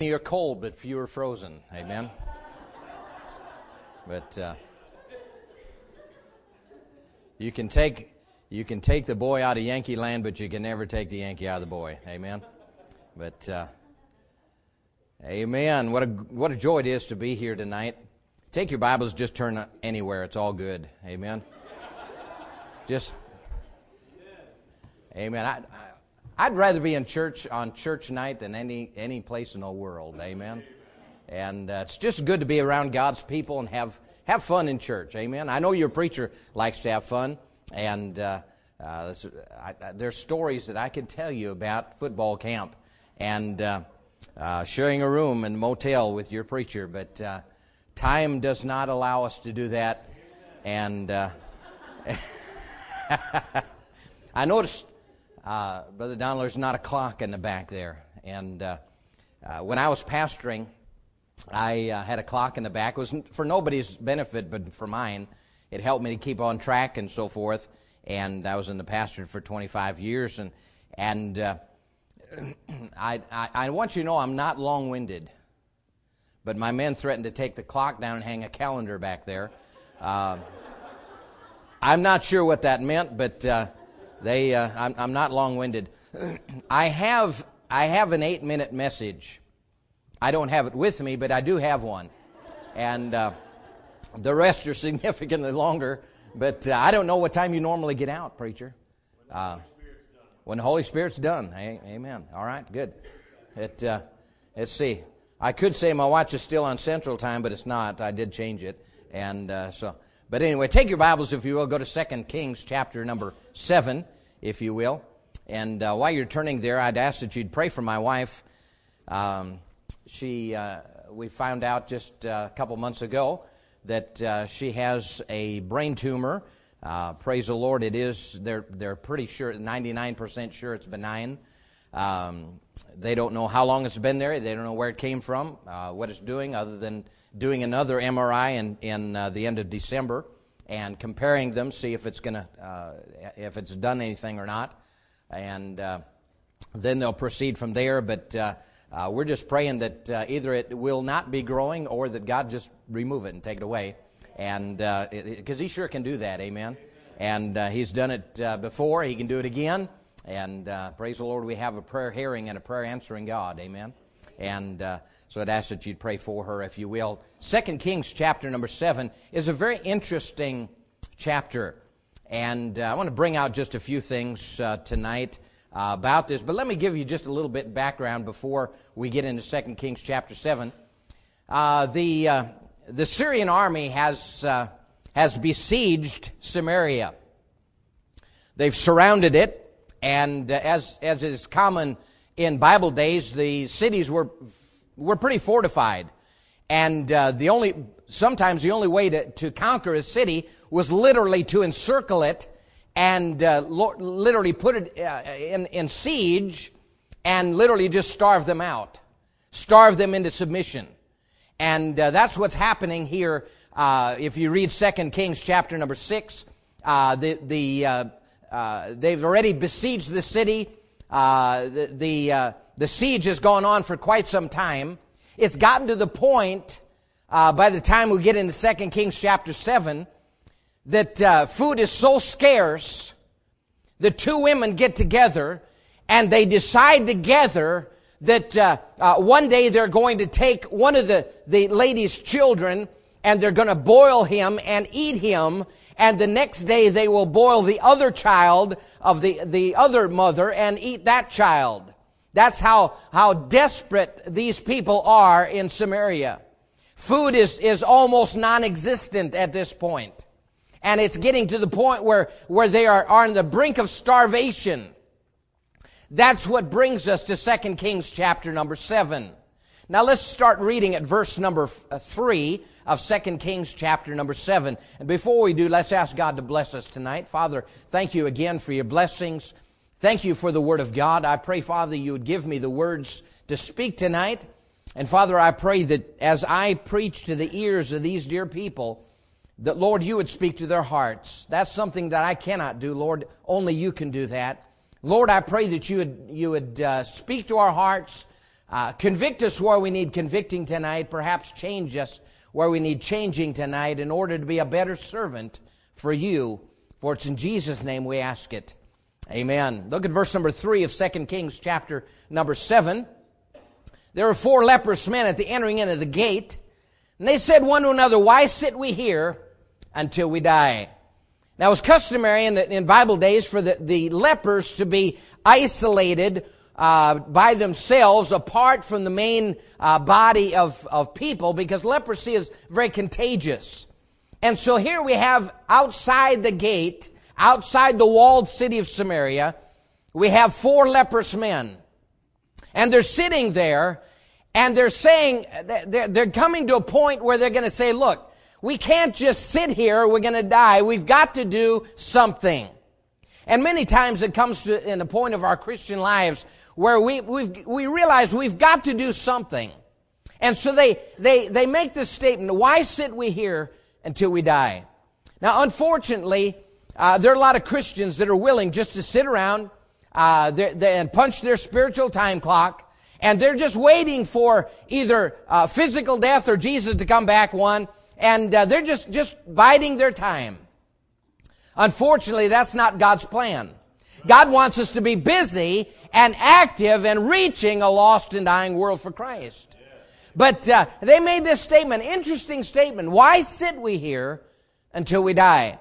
You're cold, but fewer frozen. Amen. But uh, you can take you can take the boy out of Yankee land, but you can never take the Yankee out of the boy. Amen. But uh, Amen. What a what a joy it is to be here tonight. Take your Bibles, just turn anywhere. It's all good. Amen. Just Amen. I, I'd rather be in church on church night than any any place in the world. Amen. And uh, it's just good to be around God's people and have have fun in church. Amen. I know your preacher likes to have fun, and uh, uh, I, I, there's stories that I can tell you about football camp and uh, uh, sharing a room in a motel with your preacher. But uh, time does not allow us to do that, and I noticed uh, Brother Donald, there's not a clock in the back there. And uh, uh, when I was pastoring, I uh, had a clock in the back. It was for nobody's benefit, but for mine. It helped me to keep on track and so forth. And I was in the pastorate for 25 years. And, and uh, I, I, I want you to know I'm not long winded. But my men threatened to take the clock down and hang a calendar back there. Uh, I'm not sure what that meant, but they, uh, I'm, I'm not long-winded. I have, I have an eight-minute message. I don't have it with me, but I do have one, and uh, the rest are significantly longer. But uh, I don't know what time you normally get out, preacher. Uh, when the Holy Spirit's done. amen. All right, good. It, uh, let's see. I could say my watch is still on Central Time, but it's not. I did change it, and uh, so. But anyway, take your Bibles, if you will, go to Second Kings chapter number 7 if you will. And uh, while you're turning there, I'd ask that you'd pray for my wife. Um, she, uh, we found out just uh, a couple months ago that uh, she has a brain tumor. Uh, praise the Lord, it is. They're they're pretty sure, 99% sure it's benign. Um, they don't know how long it's been there. They don't know where it came from, uh, what it's doing, other than doing another MRI in in the end of December and comparing them, see if it's going to uh, if it's done anything or not, and uh, then they'll proceed from there. But uh, uh we're just praying that uh, either it will not be growing or that God just remove it and take it away, and because uh, He sure can do that, Amen. And He's done it before; He can do it again. And praise the Lord, we have a prayer hearing and a prayer answering God, Amen. And so I'd ask that you'd pray for her, if you will. Second Kings chapter number seven is a very interesting chapter. And uh, I want to bring out just a few things uh, tonight uh, about this. But let me give you just a little bit background before we get into Second Kings chapter 7. Uh, the, uh, the Syrian army has, uh, has besieged Samaria. They've surrounded it, and as, as is common in Bible days, the cities were we're pretty fortified. And uh, the only, sometimes the only way to, to conquer a city was literally to encircle it and uh, lo- literally put it uh, in, in siege and literally just starve them out, starve them into submission. And uh, that's what's happening here. Uh, if you read Second Kings chapter number 6, uh, the, the, they've already besieged the city. the, the the siege has gone on for quite some time. It's gotten to the point, uh, by the time we get into 2 Kings chapter 7, that uh, food is so scarce, the two women get together and they decide together that uh, uh one day they're going to take one of the, the lady's children and they're going to boil him and eat him and the next day they will boil the other child of the, the other mother and eat that child. That's how, how desperate these people are in Samaria. Food is, is almost non-existent at this point. And it's getting to the point where, where they are, are on the brink of starvation. That's what brings us to 2 Kings chapter number 7. Now let's start reading at verse number uh, 3 of 2 Kings chapter number 7. And before we do, let's ask God to bless us tonight. Father, thank you again for your blessings. Thank you for the Word of God. I pray, Father, you would give me the words to speak tonight. And Father, I pray that as I preach to the ears of these dear people, that Lord, you would speak to their hearts. That's something that I cannot do, Lord. Only you can do that. Lord, I pray that you would, you would uh, speak to our hearts. uh, convict us where we need convicting tonight, perhaps change us where we need changing tonight in order to be a better servant for you. For it's in Jesus' name we ask it. Amen. Look at verse number three of 2 Kings chapter number seven. There were four leprous men at the entering in of the gate, and they said one to another, Why sit we here until we die? Now, it was customary in, the, in Bible days for the, the lepers to be isolated uh, by themselves apart from the main uh, body of, of people because leprosy is very contagious. And so here we have outside the gate, outside the walled city of Samaria, we have four leprous men. And they're sitting there and they're saying, they're coming to a point where they're going to say, look, we can't just sit here, we're going to die. We've got to do something. And many times it comes to in the point of our Christian lives where we we we realize we've got to do something. And so they they they make this statement, why sit we here until we die? Now unfortunately, uh, there are a lot of Christians that are willing just to sit around uh, and punch their spiritual time clock and they're just waiting for either uh, physical death or Jesus to come back one and uh, they're just, just biding their time. Unfortunately, that's not God's plan. God wants us to be busy and active and reaching a lost and dying world for Christ. But uh, they made this statement, interesting statement. Why sit we here until we die?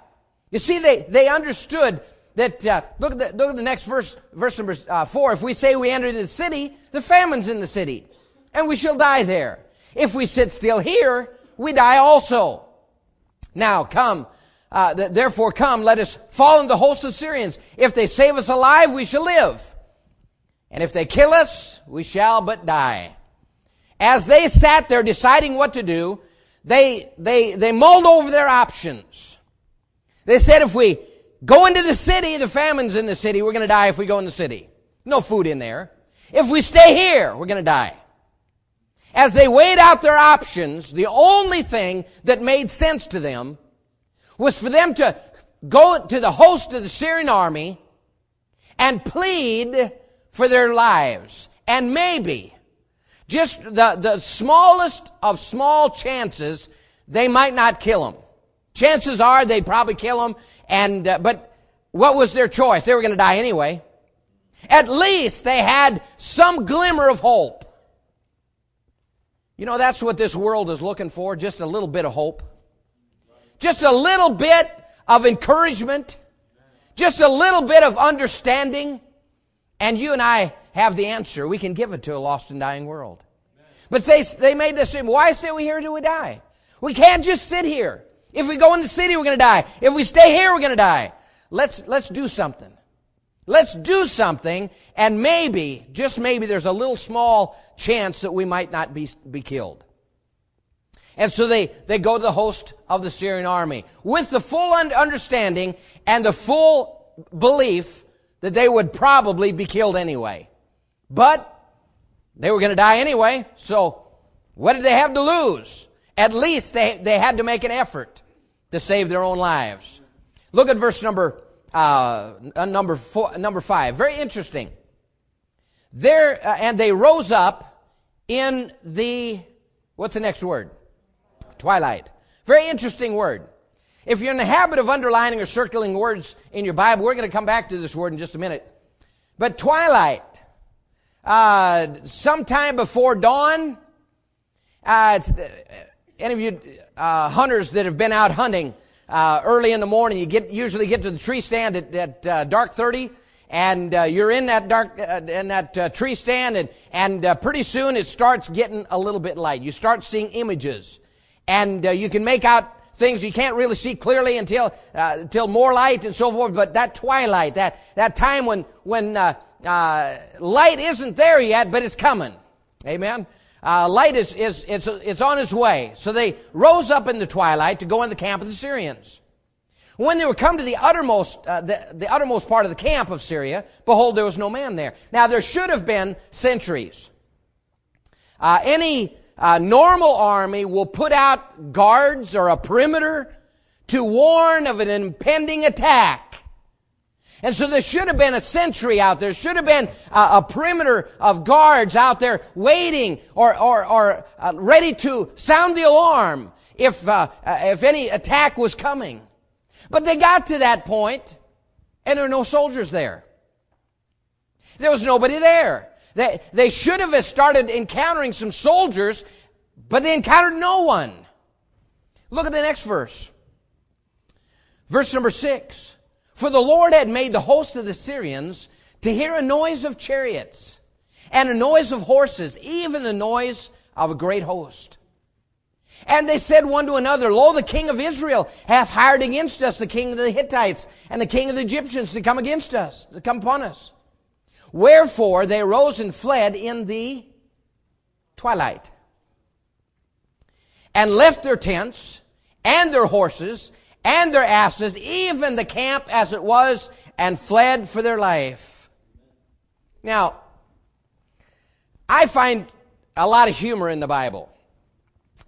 You see, they, they understood that, uh, look, at the, look at the next verse, verse number uh, four. If we say we enter the city, the famine's in the city, and we shall die there. If we sit still here, we die also. Now come, uh, th- therefore come, let us fall in the host of Syrians. If they save us alive, we shall live. And if they kill us, we shall but die. As they sat there deciding what to do, they, they, they mulled over their options. They said if we go into the city, the famine's in the city, we're going to die if we go in the city. No food in there. If we stay here, we're going to die. As they weighed out their options, the only thing that made sense to them was for them to go to the host of the Syrian army and plead for their lives. And maybe, just the, the smallest of small chances, they might not kill them. Chances are they'd probably kill them, and, uh, but what was their choice? They were going to die anyway. At least they had some glimmer of hope. You know, that's what this world is looking for just a little bit of hope, just a little bit of encouragement, just a little bit of understanding. And you and I have the answer. We can give it to a lost and dying world. But they, they made this statement why sit we here till we die? We can't just sit here. If we go in the city, we're going to die. If we stay here, we're going to die. Let's, let's do something. Let's do something, and maybe, just maybe, there's a little small chance that we might not be, be killed. And so they, they go to the host of the Syrian army with the full understanding and the full belief that they would probably be killed anyway. But they were going to die anyway, so what did they have to lose? At least they, they had to make an effort to save their own lives. Look at verse number uh, number four, number five. Very interesting. There, uh, and they rose up in the, what's the next word? Twilight. Very interesting word. If you're in the habit of underlining or circling words in your Bible, we're going to come back to this word in just a minute. But twilight, uh, sometime before dawn, uh any of you uh, hunters that have been out hunting, uh, early in the morning. You get usually get to the tree stand at, at uh, dark thirty, and uh, you're in that dark uh, in that uh, tree stand, and and pretty soon it starts getting a little bit light. You start seeing images, and you can make out things you can't really see clearly until until more light and so forth. But that twilight, that that time when when light isn't there yet, but it's coming. Amen. Uh, light is, is it's, it's on its way. So they rose up in the twilight to go in the camp of the Syrians. When they were come to the uttermost, uh, the, the uttermost part of the camp of Syria, behold, there was no man there. Now there should have been sentries. Uh, any uh, normal army will put out guards or a perimeter to warn of an impending attack. And so there should have been a sentry out there. Should have been a, a perimeter of guards out there waiting or, or, or uh, ready to sound the alarm if, uh, uh, if any attack was coming. But they got to that point and there were no soldiers there. There was nobody there. They, they should have started encountering some soldiers, but they encountered no one. Look at the next verse. Verse number six. For the Lord had made the host of the Syrians to hear a noise of chariots and a noise of horses, even the noise of a great host. And they said one to another, Lo, the king of Israel hath hired against us the king of the Hittites and the king of the Egyptians to come against us, to come upon us. Wherefore they arose and fled in the twilight and left their tents and their horses and their asses, even the camp as it was, and fled for their life. Now, I find a lot of humor in the Bible.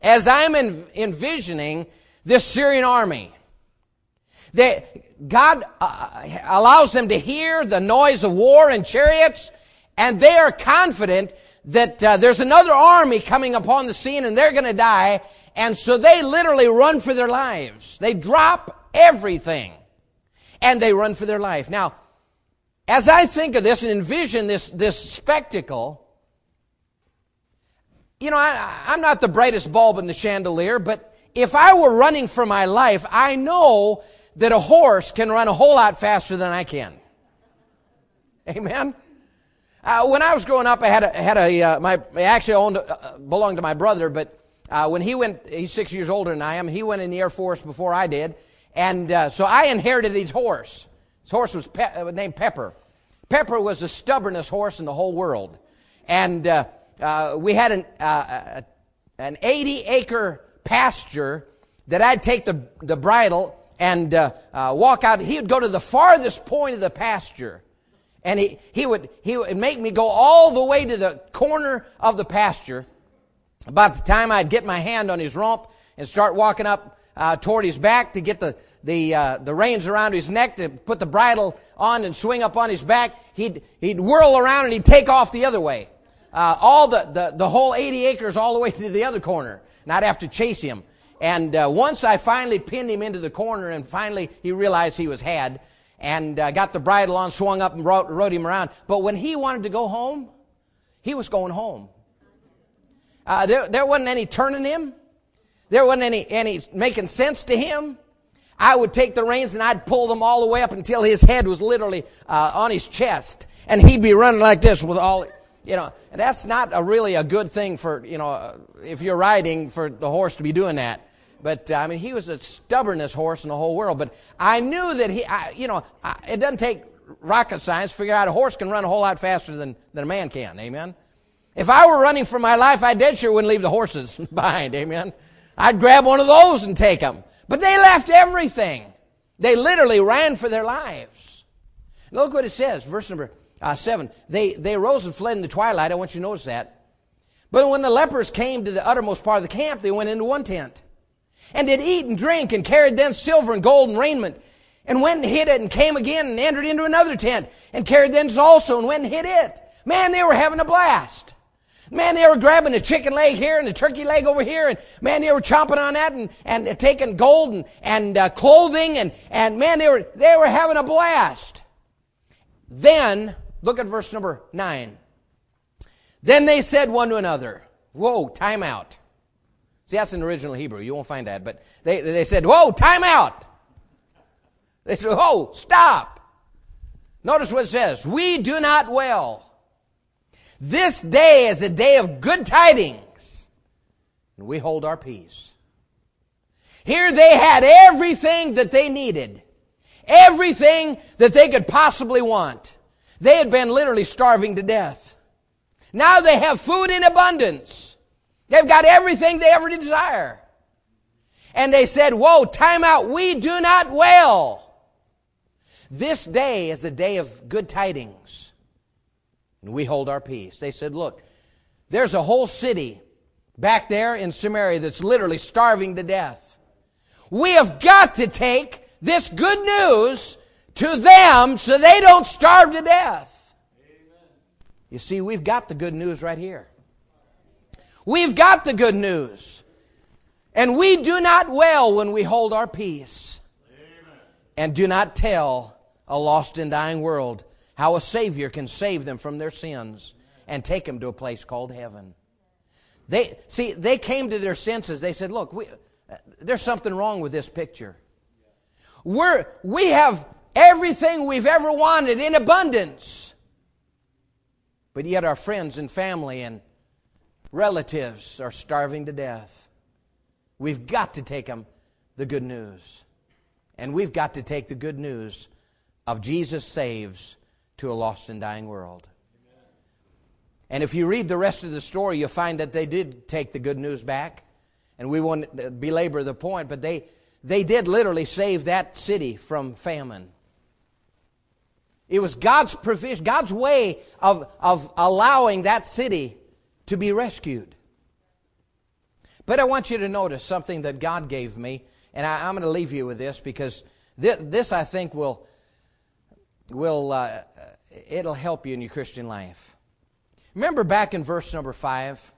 As I'm envisioning this Syrian army, they, God uh, allows them to hear the noise of war and chariots, and they are confident that uh, there's another army coming upon the scene and they're going to die, and so they literally run for their lives. They drop everything and they run for their life. Now, as I think of this and envision this, this spectacle, you know, I, I'm not the brightest bulb in the chandelier, but if I were running for my life, I know that a horse can run a whole lot faster than I can. Amen? Uh, when I was growing up, I had a, had a uh, my, actually owned, uh, belonged to my brother, but uh, when he went, he's six years older than I am. He went in the Air Force before I did, and uh, so I inherited his horse. His horse was Pe- uh, named Pepper. Pepper was the stubbornest horse in the whole world, and uh, uh, we had an uh, an 80 acre pasture that I'd take the the bridle and walk out. He would go to the farthest point of the pasture. And he, he, would, he would make me go all the way to the corner of the pasture about the time I'd get my hand on his rump and start walking up uh, toward his back to get the the uh, the reins around his neck to put the bridle on and swing up on his back, he'd he'd whirl around and he'd take off the other way, uh, all the, the the whole 80 acres all the way to the other corner, and I'd have to chase him. And uh, once I finally pinned him into the corner, and finally he realized he was had, and uh, got the bridle on, swung up and rode, rode him around. But when he wanted to go home, he was going home. Uh, there, there wasn't any turning him. There wasn't any, any making sense to him. I would take the reins and I'd pull them all the way up until his head was literally uh, on his chest. And he'd be running like this with all, you know, and that's not a really a good thing for, you know, uh, if you're riding for the horse to be doing that. But, uh, I mean, he was the stubbornest horse in the whole world. But I knew that he, I, you know, I, it doesn't take rocket science to figure out a horse can run a whole lot faster than, than a man can. Amen? If I were running for my life, I dead sure wouldn't leave the horses behind. Amen. I'd grab one of those and take them. But they left everything. They literally ran for their lives. Look what it says, verse number uh, 7. They, they rose and fled in the twilight. I want you to notice that. But when the lepers came to the uttermost part of the camp, they went into one tent and did eat and drink and carried thence silver and gold and raiment and went and hid it and came again and entered into another tent and carried thence also and went and hid it. Man, they were having a blast. Man, they were grabbing the chicken leg here and the turkey leg over here, and man, they were chomping on that and, and taking gold and, and uh, clothing, and, and man, they were, they were having a blast. Then, look at verse number 9. Then they said one to another, Whoa, time out. See, that's in original Hebrew. You won't find that. But they, they said, Whoa, time out. They said, Whoa, stop. Notice what it says. We do not well. This day is a day of good tidings, and we hold our peace. Here they had everything that they needed, everything that they could possibly want. They had been literally starving to death. Now they have food in abundance. They've got everything they ever desire. And they said, Whoa, time out. We do not wail. This day is a day of good tidings and we hold our peace. They said, Look, there's a whole city back there in Samaria that's literally starving to death. We have got to take this good news to them so they don't starve to death. You see, we've got the good news right here. We've got the good news. And we do not well when we hold our peace and do not tell a lost and dying world how a Savior can save them from their sins and take them to a place called heaven. They, see, they came to their senses. They said, Look, we, uh, there's something wrong with this picture. We're, we have everything we've ever wanted in abundance. But yet our friends and family and relatives are starving to death. We've got to take them the good news. And we've got to take the good news of Jesus saves to a lost and dying world. And if you read the rest of the story, you'll find that they did take the good news back. And we won't belabor the point, but they, they did literally save that city from famine. It was God's provision, God's way of, of allowing that city to be rescued. But I want you to notice something that God gave me, and I, am going to leave you with this because this, this I think will, will uh, it'll help you in your Christian life. Remember back in verse number five,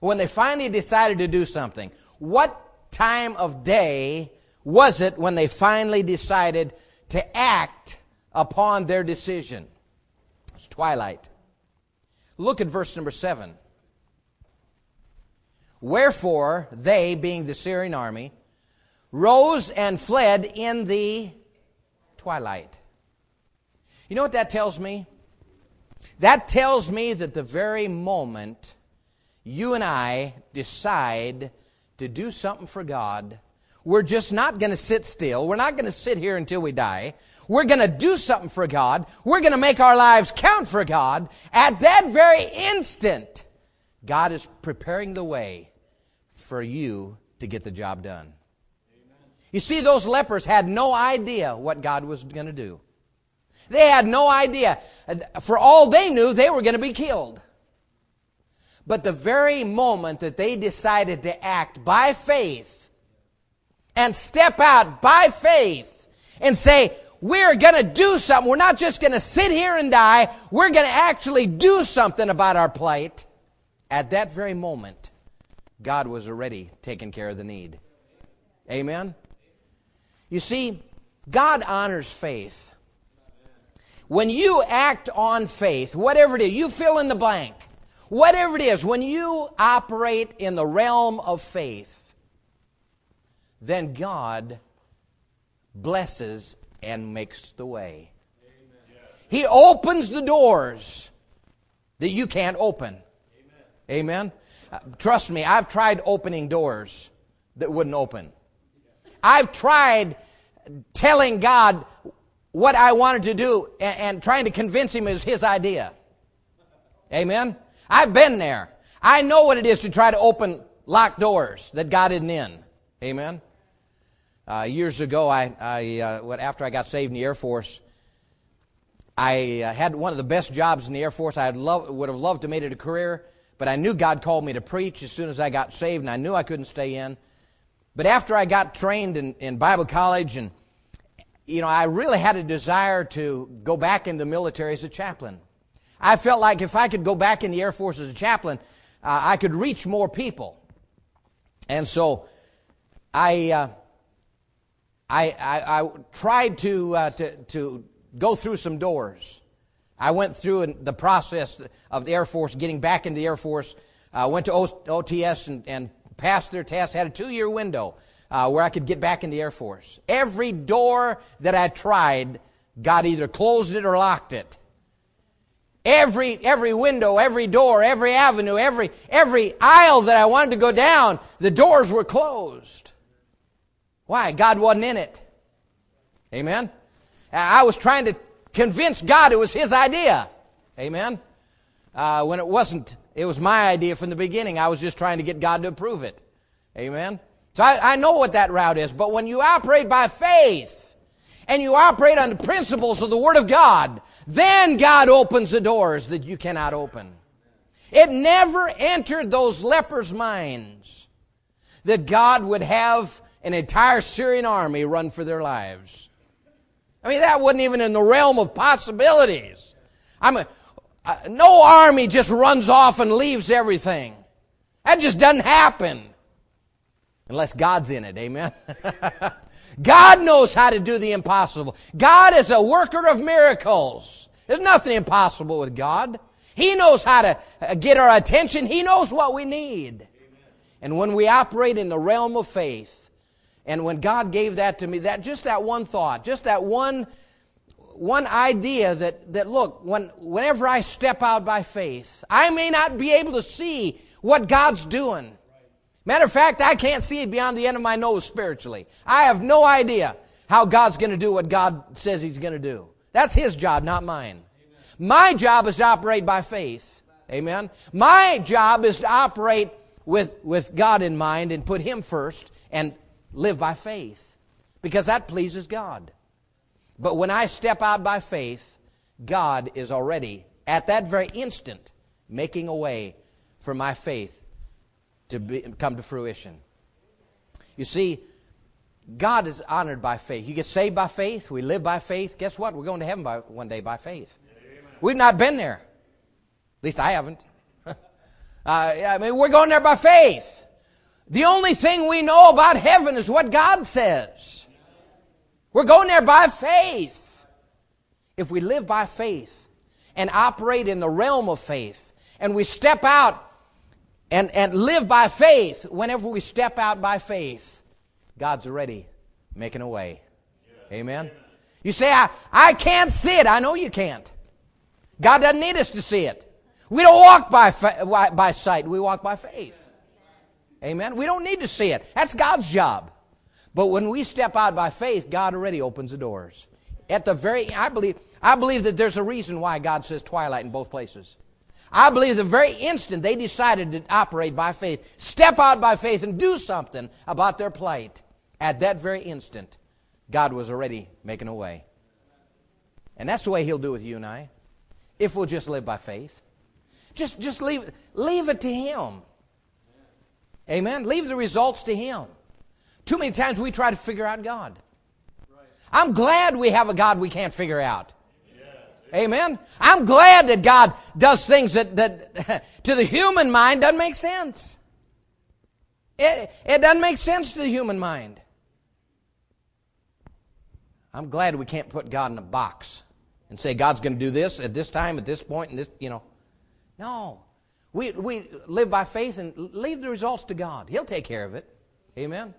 when they finally decided to do something. What time of day was it when they finally decided to act upon their decision? It's twilight. Look at verse number seven. Wherefore they, being the Syrian army, rose and fled in the twilight. You know what that tells me? That tells me that the very moment you and I decide to do something for God, we're just not going to sit still. We're not going to sit here until we die. We're going to do something for God. We're going to make our lives count for God. At that very instant, God is preparing the way for you to get the job done. You see, those lepers had no idea what God was going to do. They had no idea. For all they knew, they were going to be killed. But the very moment that they decided to act by faith and step out by faith and say, we're going to do something. We're not just going to sit here and die. We're going to actually do something about our plight. At that very moment, God was already taking care of the need. Amen? You see, God honors faith. When you act on faith, whatever it is, you fill in the blank. Whatever it is, when you operate in the realm of faith, then God blesses and makes the way. He opens the doors that you can't open. Amen. Uh, trust me, I've tried opening doors that wouldn't open. I've tried telling God what I wanted to do and, and trying to convince him is his idea. Amen? I've been there. I know what it is to try to open locked doors that God isn't in. Amen? Uh, years ago, I, I uh, after I got saved in the Air Force, I uh, had one of the best jobs in the Air Force. I would have loved to made it a career, but I knew God called me to preach as soon as I got saved, and I knew I couldn't stay in. But after I got trained in, in Bible college and you know, I really had a desire to go back in the military as a chaplain. I felt like if I could go back in the Air Force as a chaplain, uh, I could reach more people. And so I, uh, I, I, I, tried to, uh, to, to go through some doors. I went through the process of the Air Force, getting back in the Air Force. I went to OTS and, and passed their test, had a two year window uh, where I could get back in the Air Force. Every door that I tried, God either closed it or locked it. Every, every window, every door, every avenue, every, every aisle that I wanted to go down, the doors were closed. Why? God wasn't in it. Amen? I was trying to convince God it was His idea. Amen? Uh, when it wasn't, it was my idea from the beginning. I was just trying to get God to approve it. Amen? So I, I know what that route is. But when you operate by faith and you operate on the principles of the Word of God, then God opens the doors that you cannot open. It never entered those lepers' minds that God would have an entire Syrian army run for their lives. I mean, that wasn't even in the realm of possibilities. I mean, uh, no army just runs off and leaves everything. That just doesn't happen. Unless God's in it, amen? God knows how to do the impossible. God is a worker of miracles. There's nothing impossible with God. He knows how to uh, get our attention. He knows what we need. And when we operate in the realm of faith, and when God gave that to me, that just that one thought, just that one one idea that, that look, when, whenever I step out by faith, I may not be able to see what God's doing. Matter of fact, I can't see beyond the end of my nose spiritually. I have no idea how God's going to do what God says He's going to do. That's His job, not mine. My job is to operate by faith. Amen. My job is to operate with, with God in mind and put Him first and live by faith because that pleases God. But when I step out by faith, God is already, at that very instant, making a way for my faith to be, come to fruition. You see, God is honored by faith. You get saved by faith. We live by faith. Guess what? We're going to heaven by, one day by faith. Amen. We've not been there. At least I haven't. uh, I mean, we're going there by faith. The only thing we know about heaven is what God says. We're going there by faith. If we live by faith and operate in the realm of faith, and we step out and, and live by faith, whenever we step out by faith, God's already making a way. Amen? You say, I, I can't see it. I know you can't. God doesn't need us to see it. We don't walk by, by sight, we walk by faith. Amen? We don't need to see it. That's God's job. But when we step out by faith, God already opens the doors. At the very, I believe, I believe that there's a reason why God says twilight in both places. I believe the very instant they decided to operate by faith, step out by faith and do something about their plight, at that very instant, God was already making a way. And that's the way He'll do with you and I, if we'll just live by faith. Just, just leave, leave it to Him. Amen? Leave the results to Him. Too many times we try to figure out God. I'm glad we have a God we can't figure out. Amen. I'm glad that God does things that, that to the human mind doesn't make sense. It, it doesn't make sense to the human mind. I'm glad we can't put God in a box and say God's going to do this at this time, at this point, and this, you know. No. We, we live by faith and leave the results to God. He'll take care of it. Amen.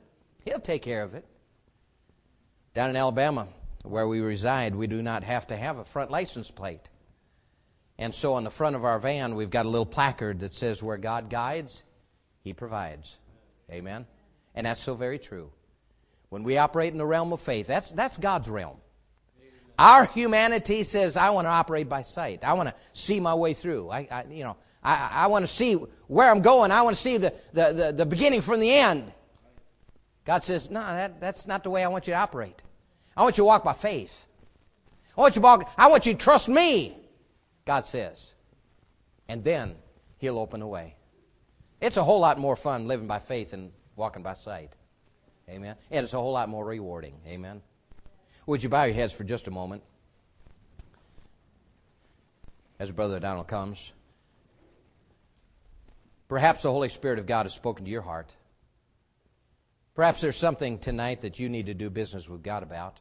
He'll take care of it. Down in Alabama, where we reside, we do not have to have a front license plate. And so on the front of our van, we've got a little placard that says, Where God guides, He provides. Amen? And that's so very true. When we operate in the realm of faith, that's, that's God's realm. Our humanity says, I want to operate by sight. I want to see my way through. I, I you know, I, I want to see where I'm going. I want to see the, the, the, the beginning from the end. God says, No, that, that's not the way I want you to operate. I want you to walk by faith. I want you to walk, I want you to trust me, God says. And then He'll open the way. It's a whole lot more fun living by faith than walking by sight. Amen. And it's a whole lot more rewarding. Amen. Would you bow your heads for just a moment? As Brother Donald comes. Perhaps the Holy Spirit of God has spoken to your heart. Perhaps there's something tonight that you need to do business with God about.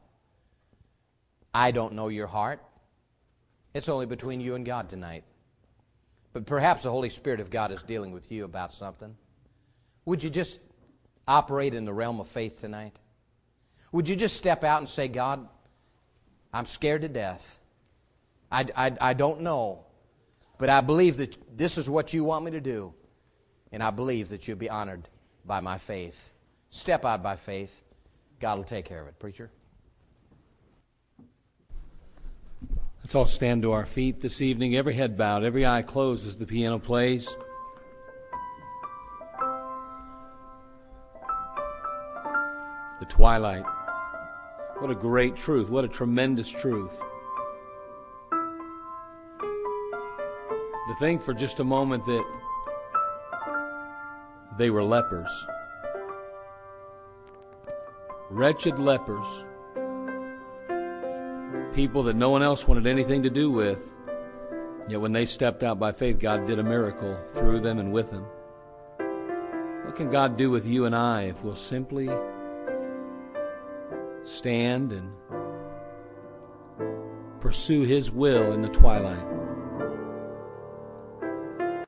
I don't know your heart. It's only between you and God tonight. But perhaps the Holy Spirit of God is dealing with you about something. Would you just operate in the realm of faith tonight? Would you just step out and say, God, I'm scared to death. I, I, I don't know, but I believe that this is what you want me to do, and I believe that you'll be honored by my faith. Step out by faith. God will take care of it. Preacher? Let's all stand to our feet this evening, every head bowed, every eye closed as the piano plays. The twilight. What a great truth. What a tremendous truth. To think for just a moment that they were lepers wretched lepers people that no one else wanted anything to do with. Yet when they stepped out by faith, God did a miracle through them and with them. What can God do with you and I if we'll simply stand and pursue His will in the twilight?